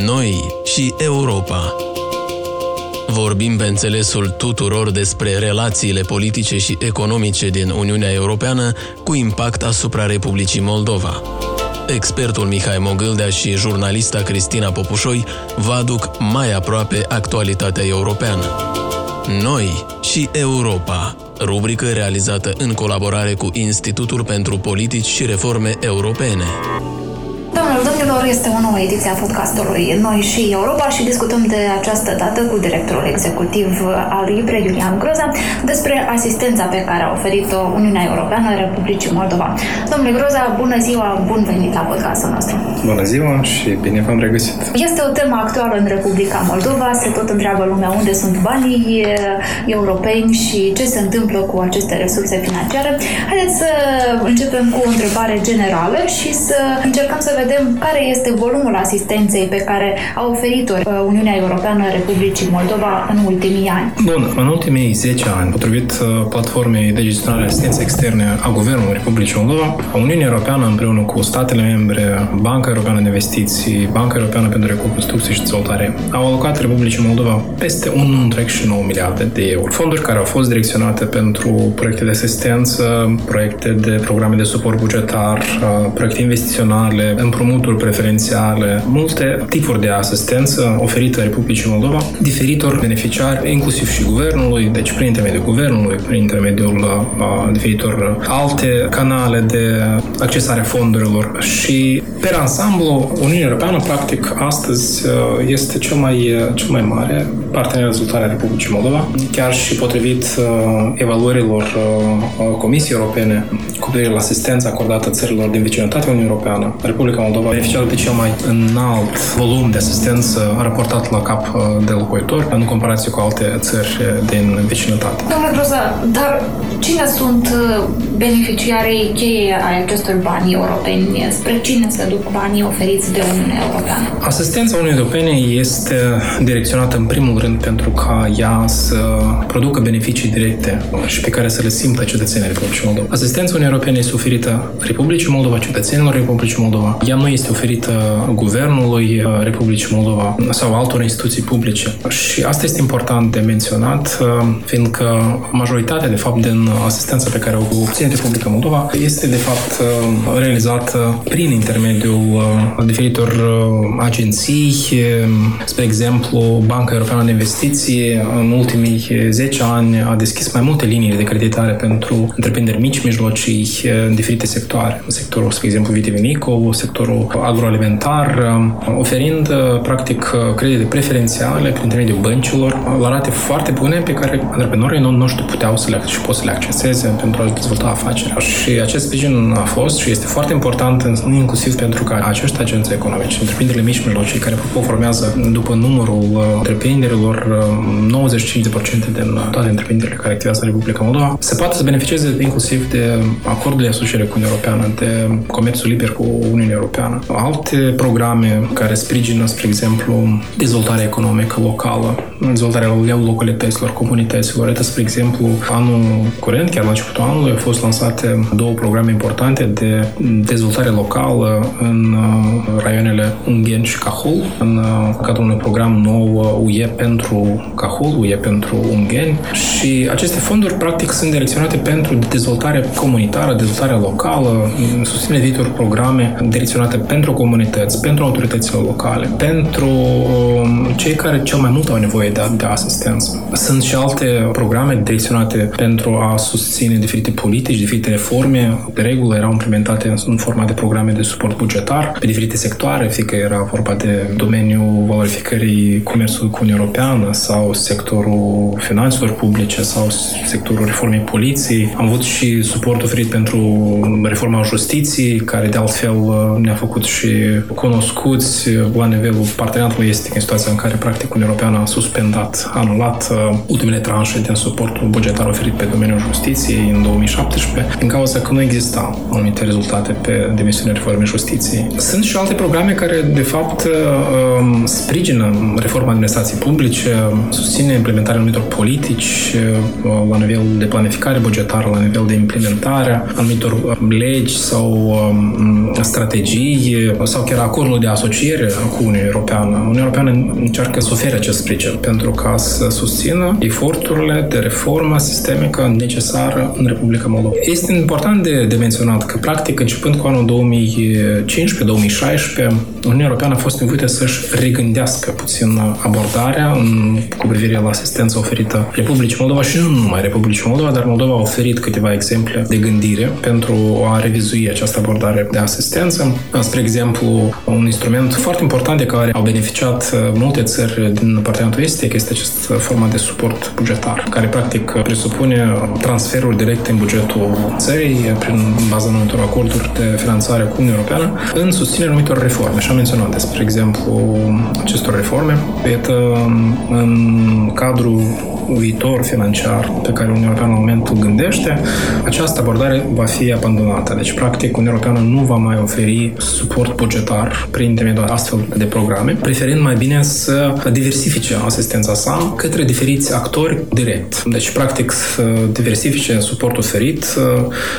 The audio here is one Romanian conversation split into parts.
Noi și Europa. Vorbim pe înțelesul tuturor despre relațiile politice și economice din Uniunea Europeană cu impact asupra Republicii Moldova. Expertul Mihai Mogâldea și jurnalista Cristina Popușoi vă aduc mai aproape actualitatea europeană. Noi și Europa, rubrică realizată în colaborare cu Institutul pentru Politici și Reforme Europene. Doamnelor, domnilor, este o nouă ediție a podcastului Noi și Europa și discutăm de această dată cu directorul executiv al IPRE, Iulian Groza, despre asistența pe care a oferit-o Uniunea Europeană Republicii Moldova. Domnule Groza, bună ziua, bun venit la podcastul nostru. Bună ziua și bine v-am regăsit. Este o temă actuală în Republica Moldova, se tot întreabă lumea unde sunt banii europeni și ce se întâmplă cu aceste resurse financiare. Haideți să începem cu o întrebare generală și să încercăm să vedem vedem care este volumul asistenței pe care a oferit-o uh, Uniunea Europeană Republicii Moldova în ultimii ani. Bun, în ultimii 10 ani, potrivit uh, platformei de gestionare asistenței externe a Guvernului Republicii Moldova, Uniunea Europeană împreună cu statele membre, Banca Europeană de Investiții, Banca Europeană pentru Reconstrucție și Dezvoltare, au alocat Republicii Moldova peste 1,9 miliarde de euro. Fonduri care au fost direcționate pentru proiecte de asistență, proiecte de programe de suport bugetar, uh, proiecte investiționale, împrumuturi preferențiale, multe tipuri de asistență oferită Republicii Moldova, diferitor beneficiari, inclusiv și guvernului, deci prin intermediul guvernului, prin intermediul uh, diferitor alte canale de accesare fondurilor și pe ansamblu, Uniunea Europeană, practic, astăzi uh, este cel mai, cel mai mare partener de dezvoltare a Republicii Moldova, chiar și potrivit uh, evaluărilor uh, Comisiei Europene cu privire la asistența acordată țărilor din vecinătatea Uniunii Europeană, Republica Moldova beneficiază de cel mai înalt volum de asistență raportat la cap uh, de locuitor în comparație cu alte țări din vecinătate. Domnule Groza, dar cine sunt uh, beneficiarii cheie ai acestor bani europeni? Spre cine se duc banii oferiți de Uniunea Europeană? Asistența Uniunii Europene este direcționată în primul rând pentru ca ea să producă beneficii directe și pe care să le simtă cetățenii Republicii Moldova. Asistența Uniunii Europene este oferită Republicii Moldova, cetățenilor Republicii Moldova, ea nu este oferită guvernului uh, Republicii Moldova sau altor instituții publice. Și asta este important de menționat, uh, fiindcă majoritatea, de fapt, din asistența pe care o obține Republica Moldova este, de fapt, uh, realizată prin intermediul diferitor agenții, spre exemplu, Banca Europeană de Investiții în ultimii 10 ani a deschis mai multe linii de creditare pentru întreprinderi mici, mijlocii, în diferite sectoare. Sectorul, spre exemplu, vitivinicol, sectorul agroalimentar, um, oferind uh, practic uh, credite preferențiale prin intermediul băncilor la rate foarte bune pe care antreprenorii noștri puteau să le și pot să le acceseze pentru a dezvolta afacerea. Și acest sprijin a fost și este foarte important inclusiv pentru că acești agenți economici, întreprinderile mici mijlocii care formează după numărul uh, întreprinderilor 95% din toate întreprinderile care activează în Republica Moldova, se poate să beneficieze inclusiv de acordul de asociere cu Uniunea Europeană, de comerțul liber cu Uniunea Europeană. Alte programe care sprijină, spre exemplu, dezvoltarea economică locală, dezvoltarea localităților, comunităților. Iată, spre exemplu, anul curent, chiar la începutul anului, au fost lansate două programe importante de dezvoltare locală în uh, raioanele Ungen și Cahul, în uh, cadrul unui program nou UE pentru Cahul, UE pentru Ungeni și aceste fonduri practic sunt direcționate pentru dezvoltare comunitară, dezvoltare locală, susține viitor programe direcționate pentru comunități, pentru autoritățile locale, pentru um, cei care cel mai mult au nevoie de, de asistență. Sunt și alte programe direcționate pentru a susține diferite politici, diferite reforme. De regulă erau implementate în forma de programe de suport bugetar pe diferite sectoare, fie că era vorba de domeniul valorificării comerțului cu Uniunea Europeană sau sectorul finanțelor publice sau sectorul reformei poliției. Am avut și suport oferit pentru reforma justiției, care de altfel ne-a făcut și cunoscuți la nivelul parteneriatului este în situația în care practic Uniunea Europeană a suspendat, anulat uh, ultimele tranșe din suportul bugetar oferit pe domeniul justiției în 2017 din cauza că nu exista un anumite rezultate pe dimensiunea reformei justiției. Sunt și alte programe care, de fapt, um, sprijină reforma administrației publice, susține implementarea anumitor politici uh, la nivel de planificare bugetară, la nivel de implementare anumitor um, legi sau um, strategii sau chiar acordul de asociere cu Uniunea Europeană. Uniunea Europeană încearcă să ofere acest sprijin pentru ca să susțină eforturile de reformă sistemică necesară în Republica Moldova. Este important de, de menționat că, practic, începând cu anul 2015-2016, Uniunea Europeană a fost nevoită să-și regândească puțin abordarea în, cu privire la asistența oferită Republicii Moldova și nu numai Republicii Moldova, dar Moldova a oferit câteva exemple de gândire pentru a revizui această abordare de asistență. Spre exemplu, un instrument foarte important de care au beneficiat multe țări din parteneriatul estic este această formă de suport bugetar, care practic presupune transferuri directe în bugetul țării prin baza anumitor acorduri de finanțare cu Uniunea Europeană în susținerea anumitor reforme. Și am menționat despre exemplu acestor reforme. Iată, în cadrul viitor financiar pe care Uniunea Europeană în momentul gândește, această abordare va fi abandonată. Deci, practic, Uniunea Europeană nu va mai oferi suport bugetar prin intermediul astfel de programe, preferind mai bine să diversifice asistența sa către diferiți actori direct. Deci, practic, să diversifice suportul oferit,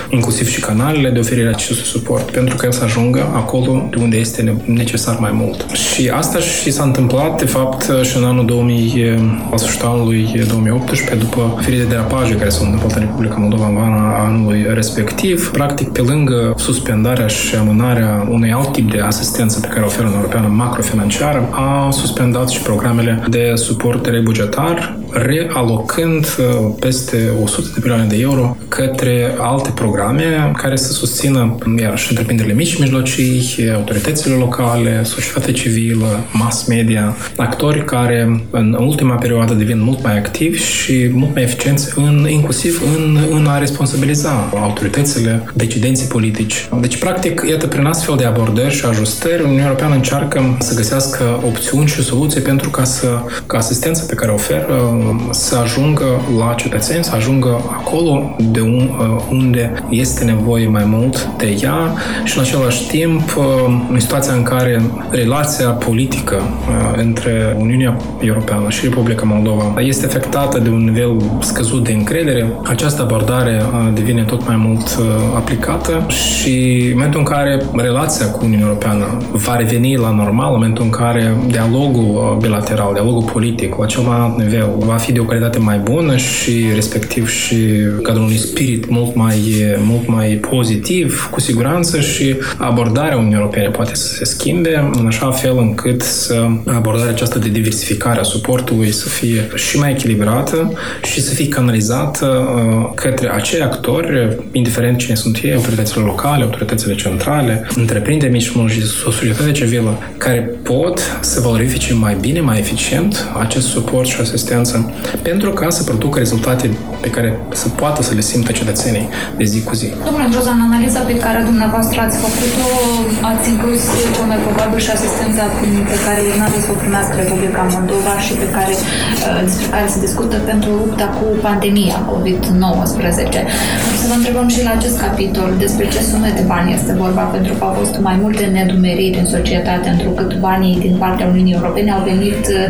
inclusiv și canalele de oferire a acestui suport, pentru că el să ajungă acolo de unde este necesar mai mult. Și asta și s-a întâmplat, de fapt, și în anul 2000, la sfârșitul anului 2018, după ferie de derapaje care s-au întâmplat în Republica Moldova în vara anului respectiv. Practic, pe lângă suspendarea și amânarea unui alt tip de asistență pe care o oferă în Europeană macrofinanciară, a suspendat și programele de suport bugetar, realocând uh, peste 100 de milioane de euro către alte programe care să susțină iarăși întreprinderile mici și mijlocii, autoritățile locale, societatea civilă, mass media, actori care în ultima perioadă devin mult mai activi activi și mult mai eficienți în, inclusiv în, în a responsabiliza autoritățile, decidenții politici. Deci, practic, iată, prin astfel de abordări și ajustări, Uniunea Europeană încearcă să găsească opțiuni și soluții pentru ca să ca asistența pe care o oferă să ajungă la cetățeni, să ajungă acolo de un, unde este nevoie mai mult de ea și în același timp în situația în care relația politică între Uniunea Europeană și Republica Moldova este afectată afectată de un nivel scăzut de încredere, această abordare devine tot mai mult aplicată și în momentul în care relația cu Uniunea Europeană va reveni la normal, în momentul în care dialogul bilateral, dialogul politic la cel mai alt nivel va fi de o calitate mai bună și respectiv și cadrul unui spirit mult mai, mult mai pozitiv, cu siguranță și abordarea Uniunii Europene poate să se schimbe în așa fel încât să abordarea aceasta de diversificare a suportului să fie și mai echilibrată echilibrată și să fie canalizată uh, către acei actori, indiferent cine sunt ei, autoritățile locale, autoritățile centrale, întreprinderi mici și societatea civilă, care pot să valorifice mai bine, mai eficient acest suport și asistență pentru ca să producă rezultate pe care să poată să le simtă cetățenii de zi cu zi. Domnule Jozan, analiza pe care dumneavoastră ați făcut-o, ați inclus cel mai probabil și asistența pe care urmează să o primească Republica Moldova și pe care, uh, despre care se discută pentru lupta cu pandemia COVID-19. Să vă întrebăm și la acest capitol despre ce sume de bani este vorba, pentru că au fost mai multe nedumeriri în societate, întrucât banii din partea Uniunii Europene au venit uh,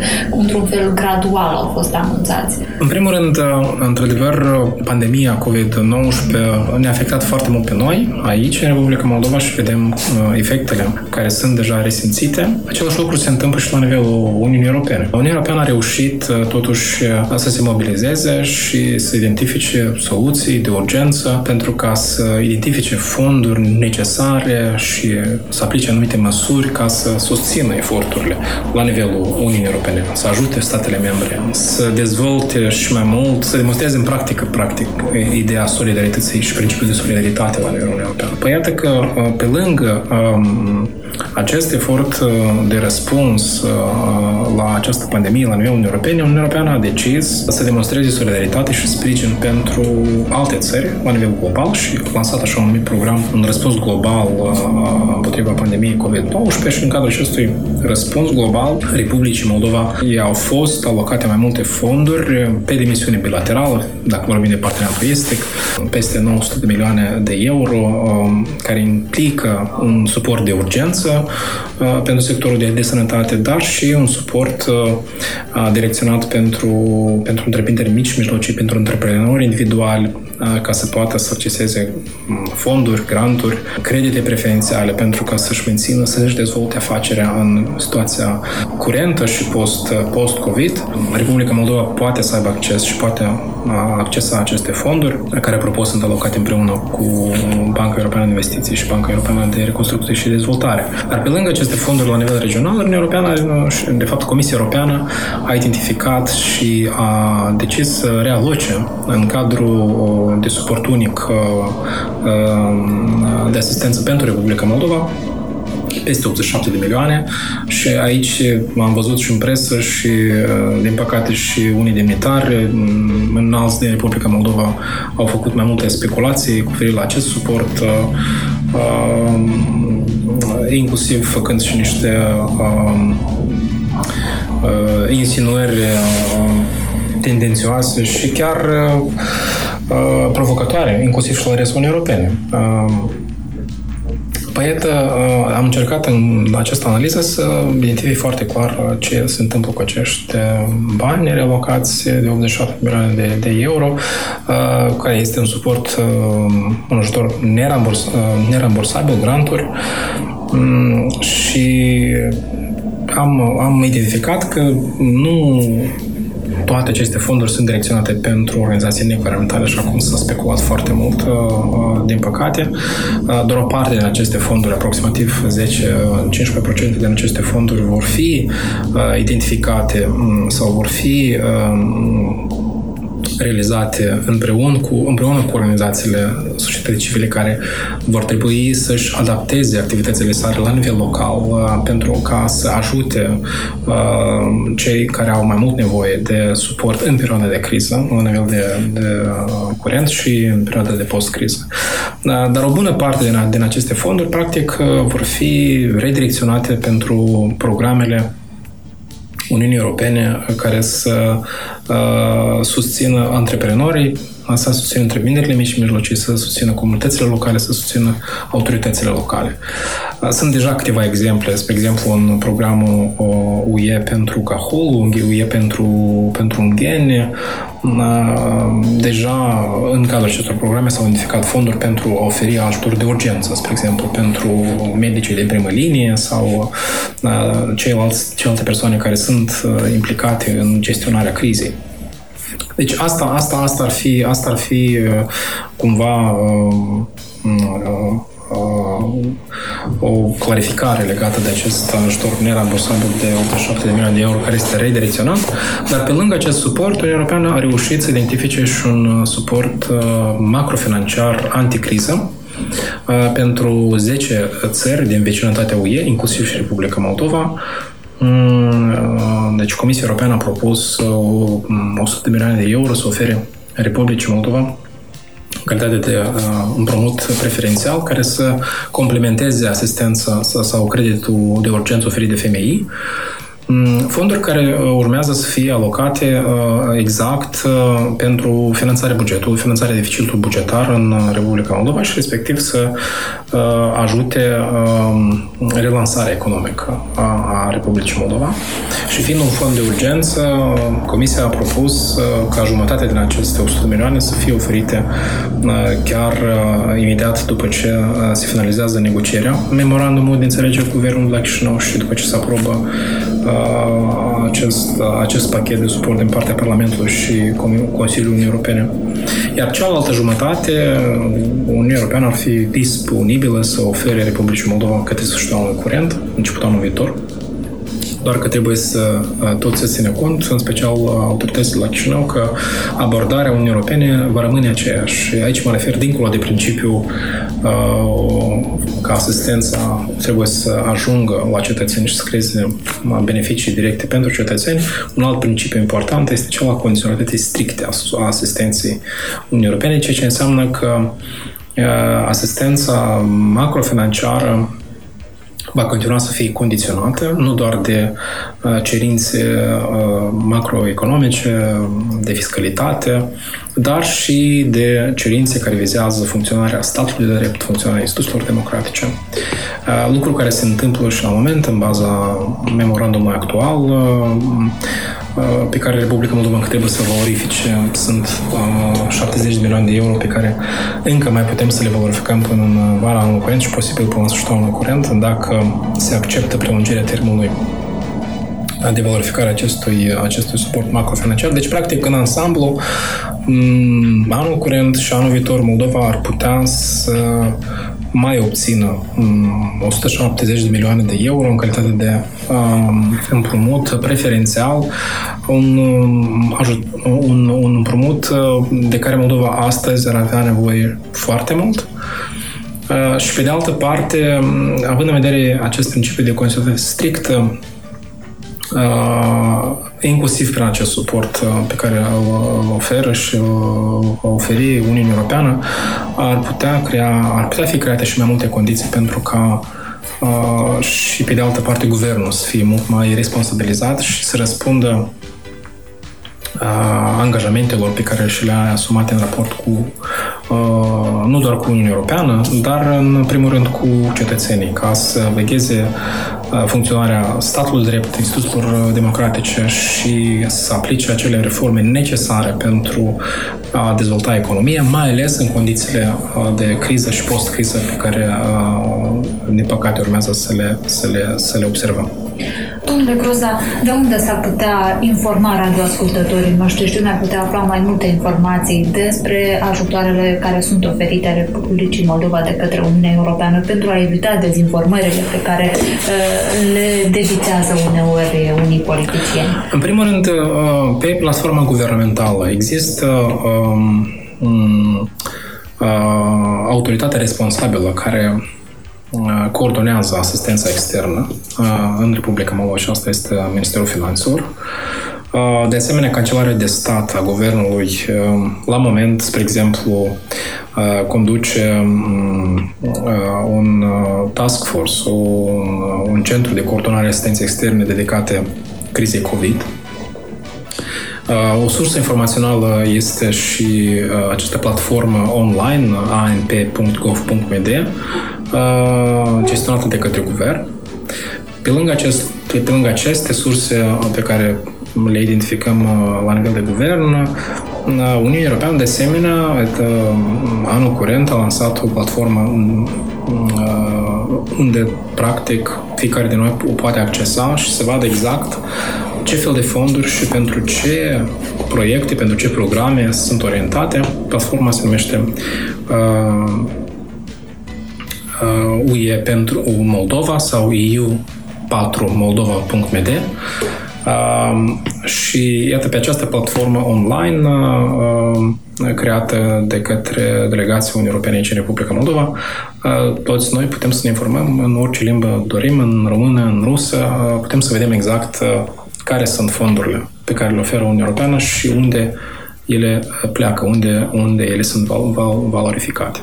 într-un fel gradual, au fost anunțați. În primul rând, uh, într-adevăr, pandemia COVID-19 ne-a afectat foarte mult pe noi, aici, în Republica Moldova, și vedem uh, efectele care sunt deja resimțite. Același lucru se întâmplă și la nivelul Uniunii Europene. Uniunea Europeană a reușit, totuși, să se mobilizeze și să identifice soluții de urgență pentru ca să identifice fonduri necesare și să aplice anumite măsuri ca să susțină eforturile la nivelul Uniunii Europene, să ajute statele membre să dezvolte și mai mult, să demonstreze în practică, practic, ideea solidarității și principiul de solidaritate la nivelul European. Păi iată că pe lângă um, acest efort uh, de răspuns uh, la această pandemie la nivelul Uniunii Europene, Uniunea Europeană a decis să demonstreze solidaritate și sprijin pentru alte țări la nivel global și a lansat așa un mic program, un răspuns global uh, împotriva pandemiei COVID-19 și în cadrul acestui răspuns global, Republicii Moldova au fost alocate mai multe fonduri pe dimensiune bilaterală, dacă vorbim de parteneriatul estic, peste 900 de milioane de euro, um, care implică un suport de urgență uh, pentru sectorul de, de sănătate, dar și un suport uh, direcționat pentru, pentru întreprinderi mici și mijlocii, pentru antreprenori individuali, ca să poată să acceseze fonduri, granturi, credite preferențiale pentru ca să-și mențină, să-și dezvolte afacerea în situația curentă și post, post-COVID. Republica Moldova poate să aibă acces și poate accesa aceste fonduri, care, apropo, sunt alocate împreună cu Banca Europeană de Investiții și Banca Europeană de Reconstrucție și Dezvoltare. Dar pe lângă aceste fonduri la nivel regional, Uniunea Europeană, de fapt Comisia Europeană, a identificat și a decis să realoce în cadrul de suport unic uh, uh, de asistență pentru Republica Moldova, peste 87 de milioane. Și aici am văzut și în presă și, uh, din păcate, și unii demnitari înalți din Republica Moldova au făcut mai multe speculații cu privire la acest suport, inclusiv făcând și niște insinuări tendențioase și chiar Uh, provocatoare, inclusiv și la restul Uniunii Europene. Uh, păi, iată, uh, am încercat în această analiză să identific foarte clar ce se întâmplă cu acești bani relocați de 87 milioane de, de euro, care este un suport, un ajutor neramburs, nerambursabil, granturi, um, și am, am identificat că nu toate aceste fonduri sunt direcționate pentru organizații neguvernamentale, așa cum s-a speculat foarte mult, uh, uh, din păcate. Uh, doar o parte din aceste fonduri, aproximativ 10-15% din aceste fonduri vor fi identificate mm, sau vor fi realizate împreună cu, împreună cu organizațiile societății civile care vor trebui să-și adapteze activitățile sale la nivel local uh, pentru ca să ajute uh, cei care au mai mult nevoie de suport în perioada de criză, la nivel de, de uh, curent și în perioada de post-criză. Dar o bună parte din, din aceste fonduri, practic, vor fi redirecționate pentru programele Uniunii Europene care să uh, susțină antreprenorii, să susțină întreprinderile mici și mijlocii, să susțină comunitățile locale, să susțină autoritățile locale. Uh, sunt deja câteva exemple, spre exemplu în programul UE pentru Cahol, UE pentru, pentru Ungheni, Deja în cadrul acestor programe s-au identificat fonduri pentru a oferi ajutor de urgență, spre exemplu, pentru medicii de primă linie sau ceilalți, celelalte persoane care sunt implicate în gestionarea crizei. Deci asta, asta, asta ar fi, asta ar fi cumva o clarificare legată de acest ajutor nerambursabil de 87 de milioane de euro care este redirecționat, dar pe lângă acest suport, Uniunea Europeană a reușit să identifice și un suport uh, macrofinanciar anticriză, uh, pentru 10 țări din vecinătatea UE, inclusiv și Republica Moldova. Mm, uh, deci Comisia Europeană a propus 100 de milioane de euro să ofere Republicii Moldova calitate de uh, împrumut preferențial care să complementeze asistența sau creditul de urgență oferit de FMI Mm, fonduri care uh, urmează să fie alocate uh, exact uh, pentru finanțarea bugetului, finanțarea deficitului bugetar în Republica Moldova și respectiv să ajute um, relansarea economică a Republicii Moldova. Și fiind un fond de urgență, Comisia a propus ca jumătate din aceste 100 de milioane să fie oferite chiar imediat după ce se finalizează negocierea memorandumul de înțelegere cu Guvernul la Chișinău și după ce se aprobă acest, acest pachet de suport din partea Parlamentului și Consiliului Uniunii Europene. Iar cealaltă jumătate, Uniunea Europeană ar fi disponibilă să ofere Republicii Moldova către sfârșitul anului curent, începutul anului viitor, doar că trebuie să tot să ține cont, în special autoritățile la Chișinău, că abordarea Uniunii Europene va rămâne aceeași. Și aici mă refer dincolo de principiu că asistența trebuie să ajungă la cetățeni și să creeze beneficii directe pentru cetățeni. Un alt principiu important este cel al condiționalității stricte a asistenței Uniunii Europene, ceea ce înseamnă că asistența macrofinanciară va continua să fie condiționată nu doar de cerințe macroeconomice, de fiscalitate, dar și de cerințe care vizează funcționarea statului de drept, funcționarea instituțiilor democratice. Lucru care se întâmplă și la moment în baza memorandumului actual Uh, pe care Republica Moldova încă trebuie să valorifice. Sunt 70 uh, de milioane de euro pe care încă mai putem să le valorificăm până în vara anului curent și posibil până în sfârșitul anului curent dacă se acceptă prelungirea termenului de valorificare acestui, acestui suport macrofinanciar. Deci, practic, în ansamblu, mm, anul curent și anul viitor Moldova ar putea să mai obțină 170 mm, de milioane de euro în calitate de um, împrumut preferențial, un, um, un, un împrumut uh, de care Moldova astăzi ar avea nevoie foarte mult. Uh, și pe de altă parte, mm, având în vedere acest principiu de constituție strictă, uh, inclusiv prin acest suport uh, pe care îl oferă și îl oferi Uniunea Europeană, ar putea, crea, ar putea fi create și mai multe condiții pentru ca uh, și pe de altă parte guvernul să fie mult mai responsabilizat și să răspundă uh, angajamentelor pe care și le-a asumat în raport cu nu doar cu Uniunea Europeană, dar în primul rând cu cetățenii, ca să vegheze funcționarea statului drept, instituțiilor democratice și să aplice acele reforme necesare pentru a dezvolta economia, mai ales în condițiile de criză și post-criză pe care, din păcate, urmează să le, să le, să le observăm. Domnule Groza, de unde s-ar putea informa radioascultătorii noștri și ar putea afla mai multe informații despre ajutoarele care sunt oferite Republicii Moldova de către Uniunea Europeană pentru a evita dezinformările pe care uh, le devitează uneori unii politicieni? În primul rând, uh, pe platforma guvernamentală există um, um, uh, autoritatea responsabilă care Uh, coordonează asistența externă uh, în Republica Moldova și asta este Ministerul Finanțelor. Uh, de asemenea, Cancelarea de Stat a Guvernului, la moment, spre exemplu, conduce um, un task force, un, un centru de coordonare asistenței externe dedicate crizei COVID. O sursă informațională este și această platformă online, anp.gov.md, gestionată de către guvern. Pe lângă, acest, pe lângă aceste surse pe care le identificăm la nivel de guvern, Uniunea Europeană, de asemenea, anul curent a lansat o platformă unde, practic, fiecare din noi o poate accesa și să vadă exact ce fel de fonduri și pentru ce proiecte, pentru ce programe sunt orientate. Platforma se numește uh, UE uh, pentru Moldova sau EU4moldova.md uh, și iată pe această platformă online uh, creată de către delegația Uniunii Europene aici în Republica Moldova, toți noi putem să ne informăm în orice limbă dorim, în română, în rusă, putem să vedem exact care sunt fondurile pe care le oferă Uniunea Europeană și unde ele pleacă, unde, unde ele sunt valorificate.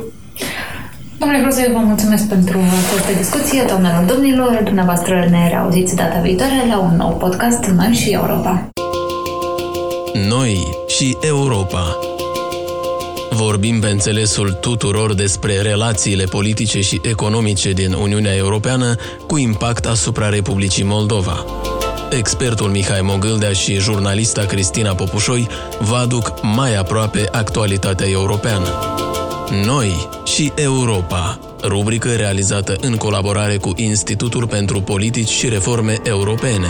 Domnule Groza, eu vă mulțumesc pentru această discuție, doamnelor, domnilor. Dumneavoastră ne reauziți data viitoare la un nou podcast Noi și Europa. Noi și Europa. Vorbim pe înțelesul tuturor despre relațiile politice și economice din Uniunea Europeană cu impact asupra Republicii Moldova. Expertul Mihai Mogâldea și jurnalista Cristina Popușoi vă aduc mai aproape actualitatea europeană. Noi și Europa, rubrică realizată în colaborare cu Institutul pentru Politici și Reforme Europene.